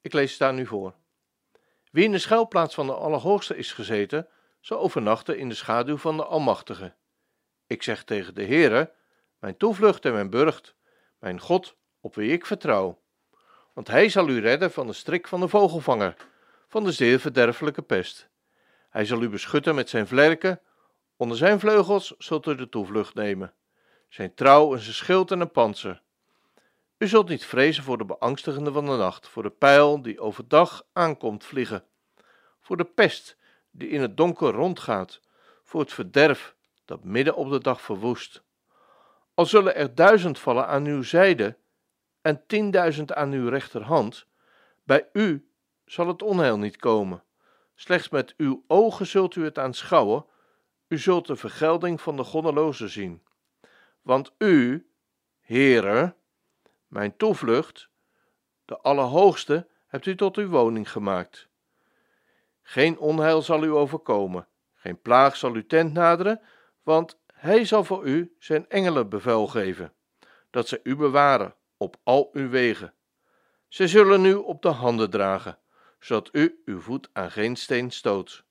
Ik lees het daar nu voor. Wie in de schuilplaats van de Allerhoogste is gezeten, zal overnachten in de schaduw van de Almachtige. Ik zeg tegen de Heere, mijn toevlucht en mijn burcht, mijn God, op wie ik vertrouw. Want hij zal u redden van de strik van de vogelvanger, van de zeer verderfelijke pest. Hij zal u beschutten met zijn vlerken, onder zijn vleugels zult u de toevlucht nemen. Zijn trouw is een schild en een panzer. U zult niet vrezen voor de beangstigende van de nacht, voor de pijl die overdag aankomt vliegen, voor de pest die in het donker rondgaat, voor het verderf dat midden op de dag verwoest. Al zullen er duizend vallen aan uw zijde en tienduizend aan uw rechterhand, bij u zal het onheil niet komen. Slechts met uw ogen zult u het aanschouwen, u zult de vergelding van de goddelozen zien. Want u, Heere, mijn toevlucht, de Allerhoogste, hebt u tot uw woning gemaakt. Geen onheil zal u overkomen, geen plaag zal uw tent naderen, want hij zal voor u zijn engelen bevel geven, dat zij u bewaren op al uw wegen. Zij zullen u op de handen dragen, zodat u uw voet aan geen steen stoot.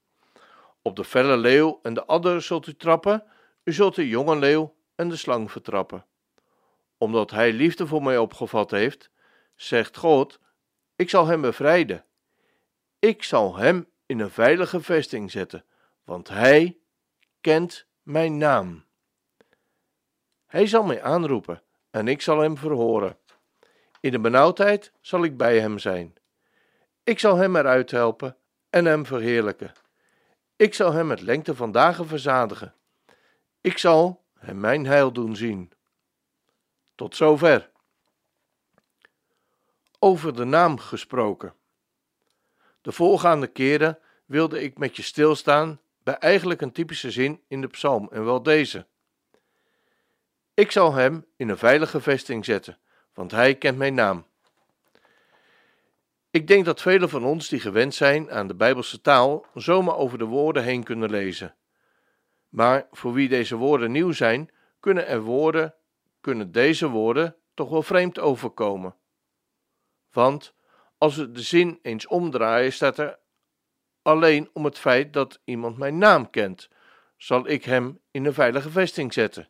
Op de felle leeuw en de adder zult u trappen, u zult de jonge leeuw en de slang vertrappen omdat hij liefde voor mij opgevat heeft, zegt God: Ik zal hem bevrijden. Ik zal hem in een veilige vesting zetten, want hij kent mijn naam. Hij zal mij aanroepen en ik zal hem verhoren. In de benauwdheid zal ik bij hem zijn. Ik zal hem eruit helpen en hem verheerlijken. Ik zal hem met lengte van dagen verzadigen. Ik zal hem mijn heil doen zien. Tot zover. Over de naam gesproken. De voorgaande keren wilde ik met je stilstaan bij eigenlijk een typische zin in de psalm en wel deze. Ik zal hem in een veilige vesting zetten, want hij kent mijn naam. Ik denk dat velen van ons die gewend zijn aan de Bijbelse taal zomaar over de woorden heen kunnen lezen. Maar voor wie deze woorden nieuw zijn, kunnen er woorden kunnen deze woorden toch wel vreemd overkomen. Want als we de zin eens omdraaien, staat er alleen om het feit dat iemand mijn naam kent, zal ik hem in een veilige vesting zetten.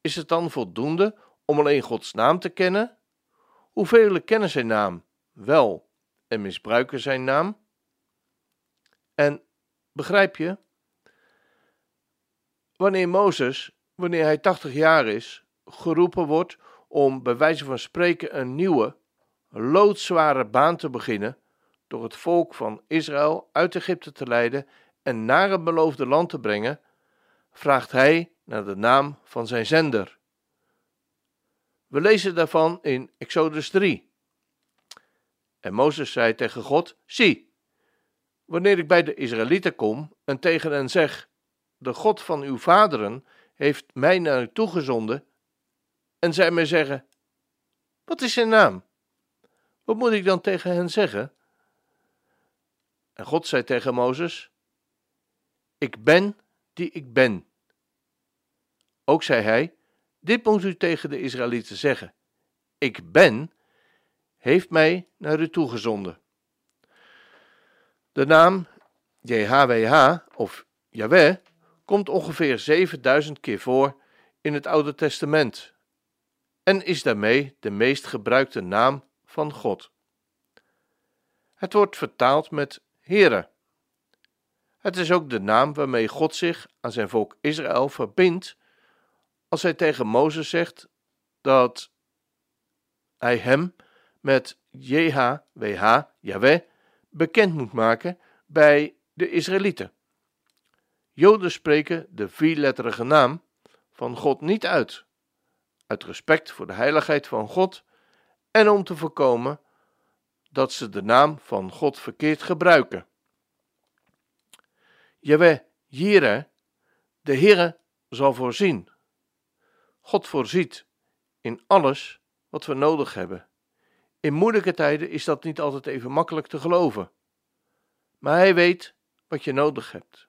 Is het dan voldoende om alleen Gods naam te kennen? Hoeveel kennen zijn naam wel en misbruiken zijn naam? En begrijp je? Wanneer Mozes, wanneer hij 80 jaar is, geroepen wordt om bij wijze van spreken een nieuwe, loodzware baan te beginnen, door het volk van Israël uit Egypte te leiden en naar het beloofde land te brengen, vraagt hij naar de naam van zijn zender. We lezen daarvan in Exodus 3. En Mozes zei tegen God: Zie, wanneer ik bij de Israëlieten kom en tegen hen zeg: De God van uw vaderen heeft mij naar u toegezonden en zij mij zeggen: Wat is zijn naam? Wat moet ik dan tegen hen zeggen? En God zei tegen Mozes: Ik ben die ik ben. Ook zei hij: Dit moet u tegen de Israëlieten zeggen: Ik ben, heeft mij naar u toegezonden. De naam JHWH of Yahweh komt ongeveer 7000 keer voor in het Oude Testament en is daarmee de meest gebruikte naam van God. Het wordt vertaald met Heere. Het is ook de naam waarmee God zich aan zijn volk Israël verbindt als hij tegen Mozes zegt dat hij hem met JHWH, Yahweh, bekend moet maken bij de Israëlieten. Joden spreken de vierletterige naam van God niet uit uit respect voor de heiligheid van God en om te voorkomen dat ze de naam van God verkeerd gebruiken. Jawel, Jire, de Heere zal voorzien. God voorziet in alles wat we nodig hebben. In moeilijke tijden is dat niet altijd even makkelijk te geloven. Maar Hij weet wat je nodig hebt.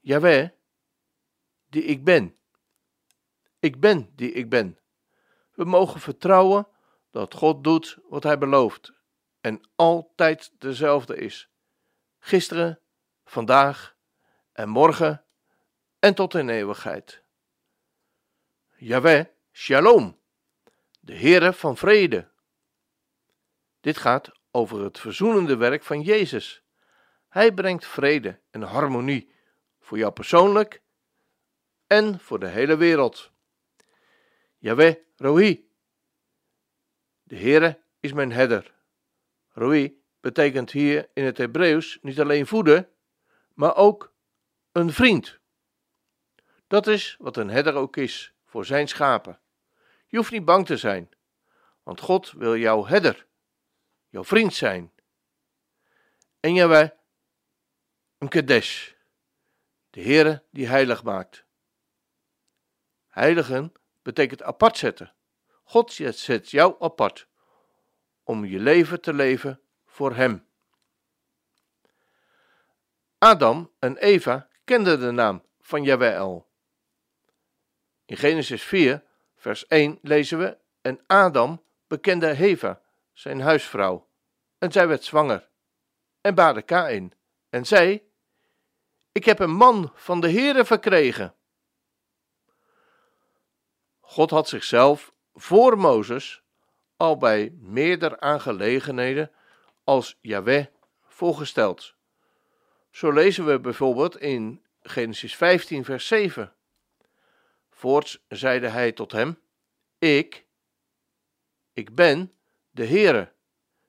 Jawel, die ik ben. Ik ben die ik ben. We mogen vertrouwen dat God doet wat Hij belooft en altijd dezelfde is. Gisteren, vandaag en morgen en tot in eeuwigheid. Jawel, shalom, de Heere van vrede. Dit gaat over het verzoenende werk van Jezus. Hij brengt vrede en harmonie voor jou persoonlijk en voor de hele wereld. Jawel, Rohi. De Heere is mijn herder. Rohi betekent hier in het Hebreeuws niet alleen voeden, maar ook een vriend. Dat is wat een herder ook is voor zijn schapen. Je hoeft niet bang te zijn, want God wil jouw herder, jouw vriend zijn. En Jawel, een Kadesh, de Heere die heilig maakt. Heiligen betekent apart zetten. God zet jou apart om je leven te leven voor Hem. Adam en Eva kenden de naam van Jawel. In Genesis 4, vers 1 lezen we: En Adam bekende Eva, zijn huisvrouw, en zij werd zwanger en baarde Kain en zei: Ik heb een man van de Heere verkregen. God had zichzelf voor Mozes al bij meerdere aangelegenheden als Yahweh voorgesteld. Zo lezen we bijvoorbeeld in Genesis 15, vers 7. Voorts zeide hij tot hem: Ik, ik ben de Heere,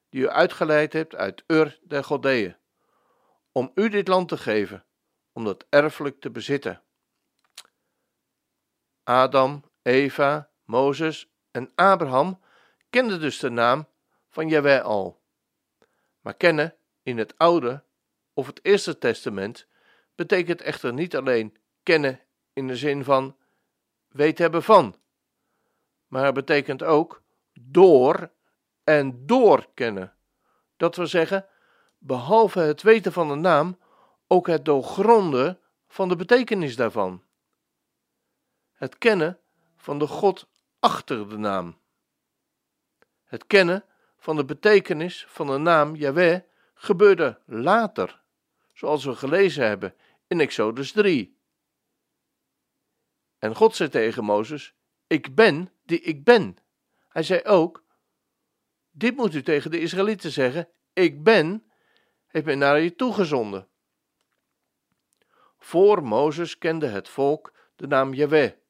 die u uitgeleid hebt uit Ur der Godeeën, om u dit land te geven, om dat erfelijk te bezitten. Adam, Eva, Mozes en Abraham kenden dus de naam van Jahweh al. Maar kennen in het Oude of het Eerste Testament betekent echter niet alleen kennen in de zin van weet hebben van, maar het betekent ook door en door kennen. Dat wil zeggen, behalve het weten van de naam, ook het doorgronden van de betekenis daarvan. Het kennen van de God achter de naam. Het kennen van de betekenis van de naam Yahweh gebeurde later, zoals we gelezen hebben in Exodus 3. En God zei tegen Mozes: Ik ben die ik ben. Hij zei ook: Dit moet u tegen de Israëlieten zeggen: Ik ben, heeft mij naar je toegezonden. Voor Mozes kende het volk de naam Yahweh.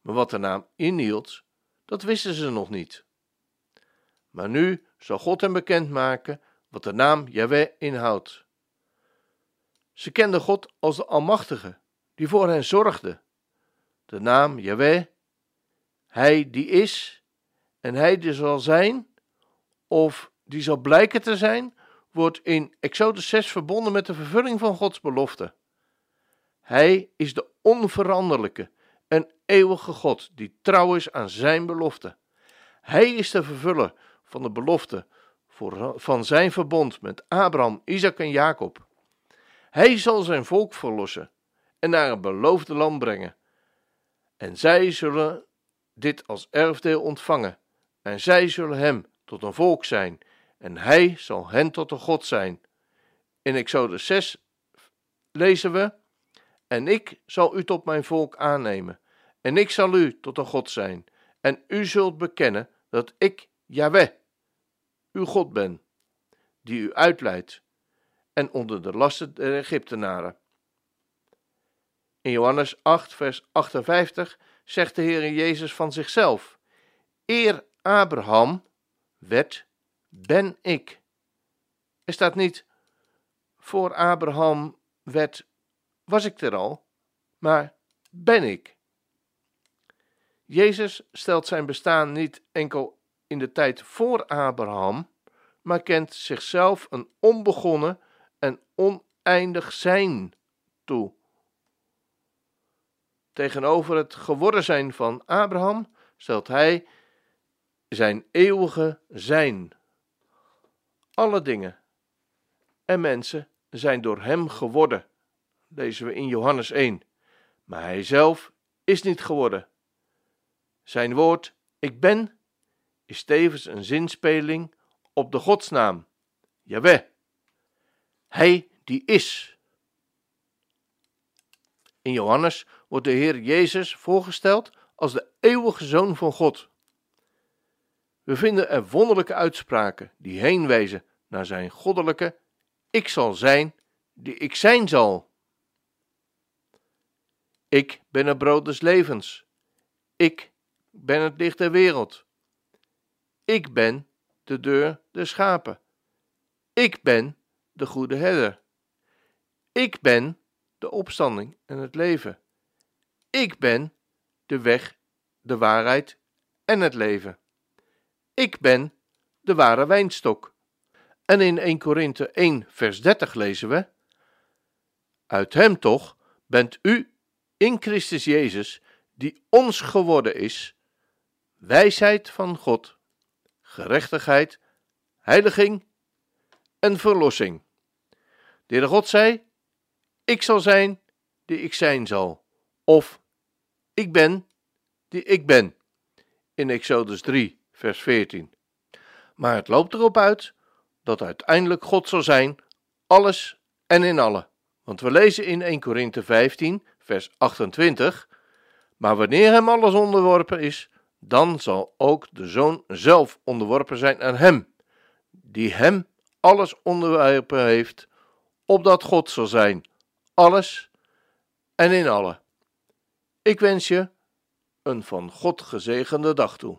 Maar wat de naam inhield, dat wisten ze nog niet. Maar nu zal God hem bekendmaken wat de naam Yahweh inhoudt. Ze kenden God als de Almachtige, die voor hen zorgde. De naam Yahweh, Hij die is en Hij die zal zijn, of die zal blijken te zijn, wordt in Exodus 6 verbonden met de vervulling van Gods belofte. Hij is de onveranderlijke en eeuwige God die trouw is aan zijn belofte. Hij is de vervuller van de belofte van zijn verbond met Abraham, Isaac en Jacob. Hij zal zijn volk verlossen en naar een beloofde land brengen. En zij zullen dit als erfdeel ontvangen. En zij zullen hem tot een volk zijn. En hij zal hen tot een God zijn. In Exodus 6 lezen we: En ik zal u tot mijn volk aannemen. En ik zal u tot een God zijn. En u zult bekennen dat ik, Yahweh, uw God ben, die u uitleidt en onder de lasten der Egyptenaren. In Johannes 8, vers 58 zegt de Heer Jezus van zichzelf: Eer Abraham werd, ben ik. Er staat niet: Voor Abraham werd, was ik er al, maar ben ik. Jezus stelt zijn bestaan niet enkel in de tijd voor Abraham, maar kent zichzelf een onbegonnen en oneindig zijn toe. Tegenover het geworden zijn van Abraham stelt hij zijn eeuwige zijn. Alle dingen en mensen zijn door hem geworden, lezen we in Johannes 1. Maar hij zelf is niet geworden. Zijn woord, ik ben, is tevens een zinspeling op de godsnaam, Jaweh. Hij die is. In Johannes wordt de Heer Jezus voorgesteld als de eeuwige Zoon van God. We vinden er wonderlijke uitspraken die heenwijzen naar zijn goddelijke ik zal zijn die ik zijn zal. Ik ben het brood des levens. Ik ben het licht der wereld. Ik ben de deur der schapen. Ik ben de goede herder. Ik ben de opstanding en het leven. Ik ben de weg, de waarheid en het leven. Ik ben de ware wijnstok. En in 1 Korinthe 1 vers 30 lezen we: Uit hem toch bent u in Christus Jezus, die ons geworden is, wijsheid van God, gerechtigheid, heiliging en verlossing. De God zei: Ik zal zijn die ik zijn zal, of ik ben die ik ben. In Exodus 3, vers 14. Maar het loopt erop uit dat uiteindelijk God zal zijn, alles en in alle. Want we lezen in 1 Korinthe 15, vers 28, maar wanneer hem alles onderworpen is, dan zal ook de Zoon zelf onderworpen zijn aan hem, die hem alles onderworpen heeft, opdat God zal zijn, alles en in alle. Ik wens je een van God gezegende dag toe.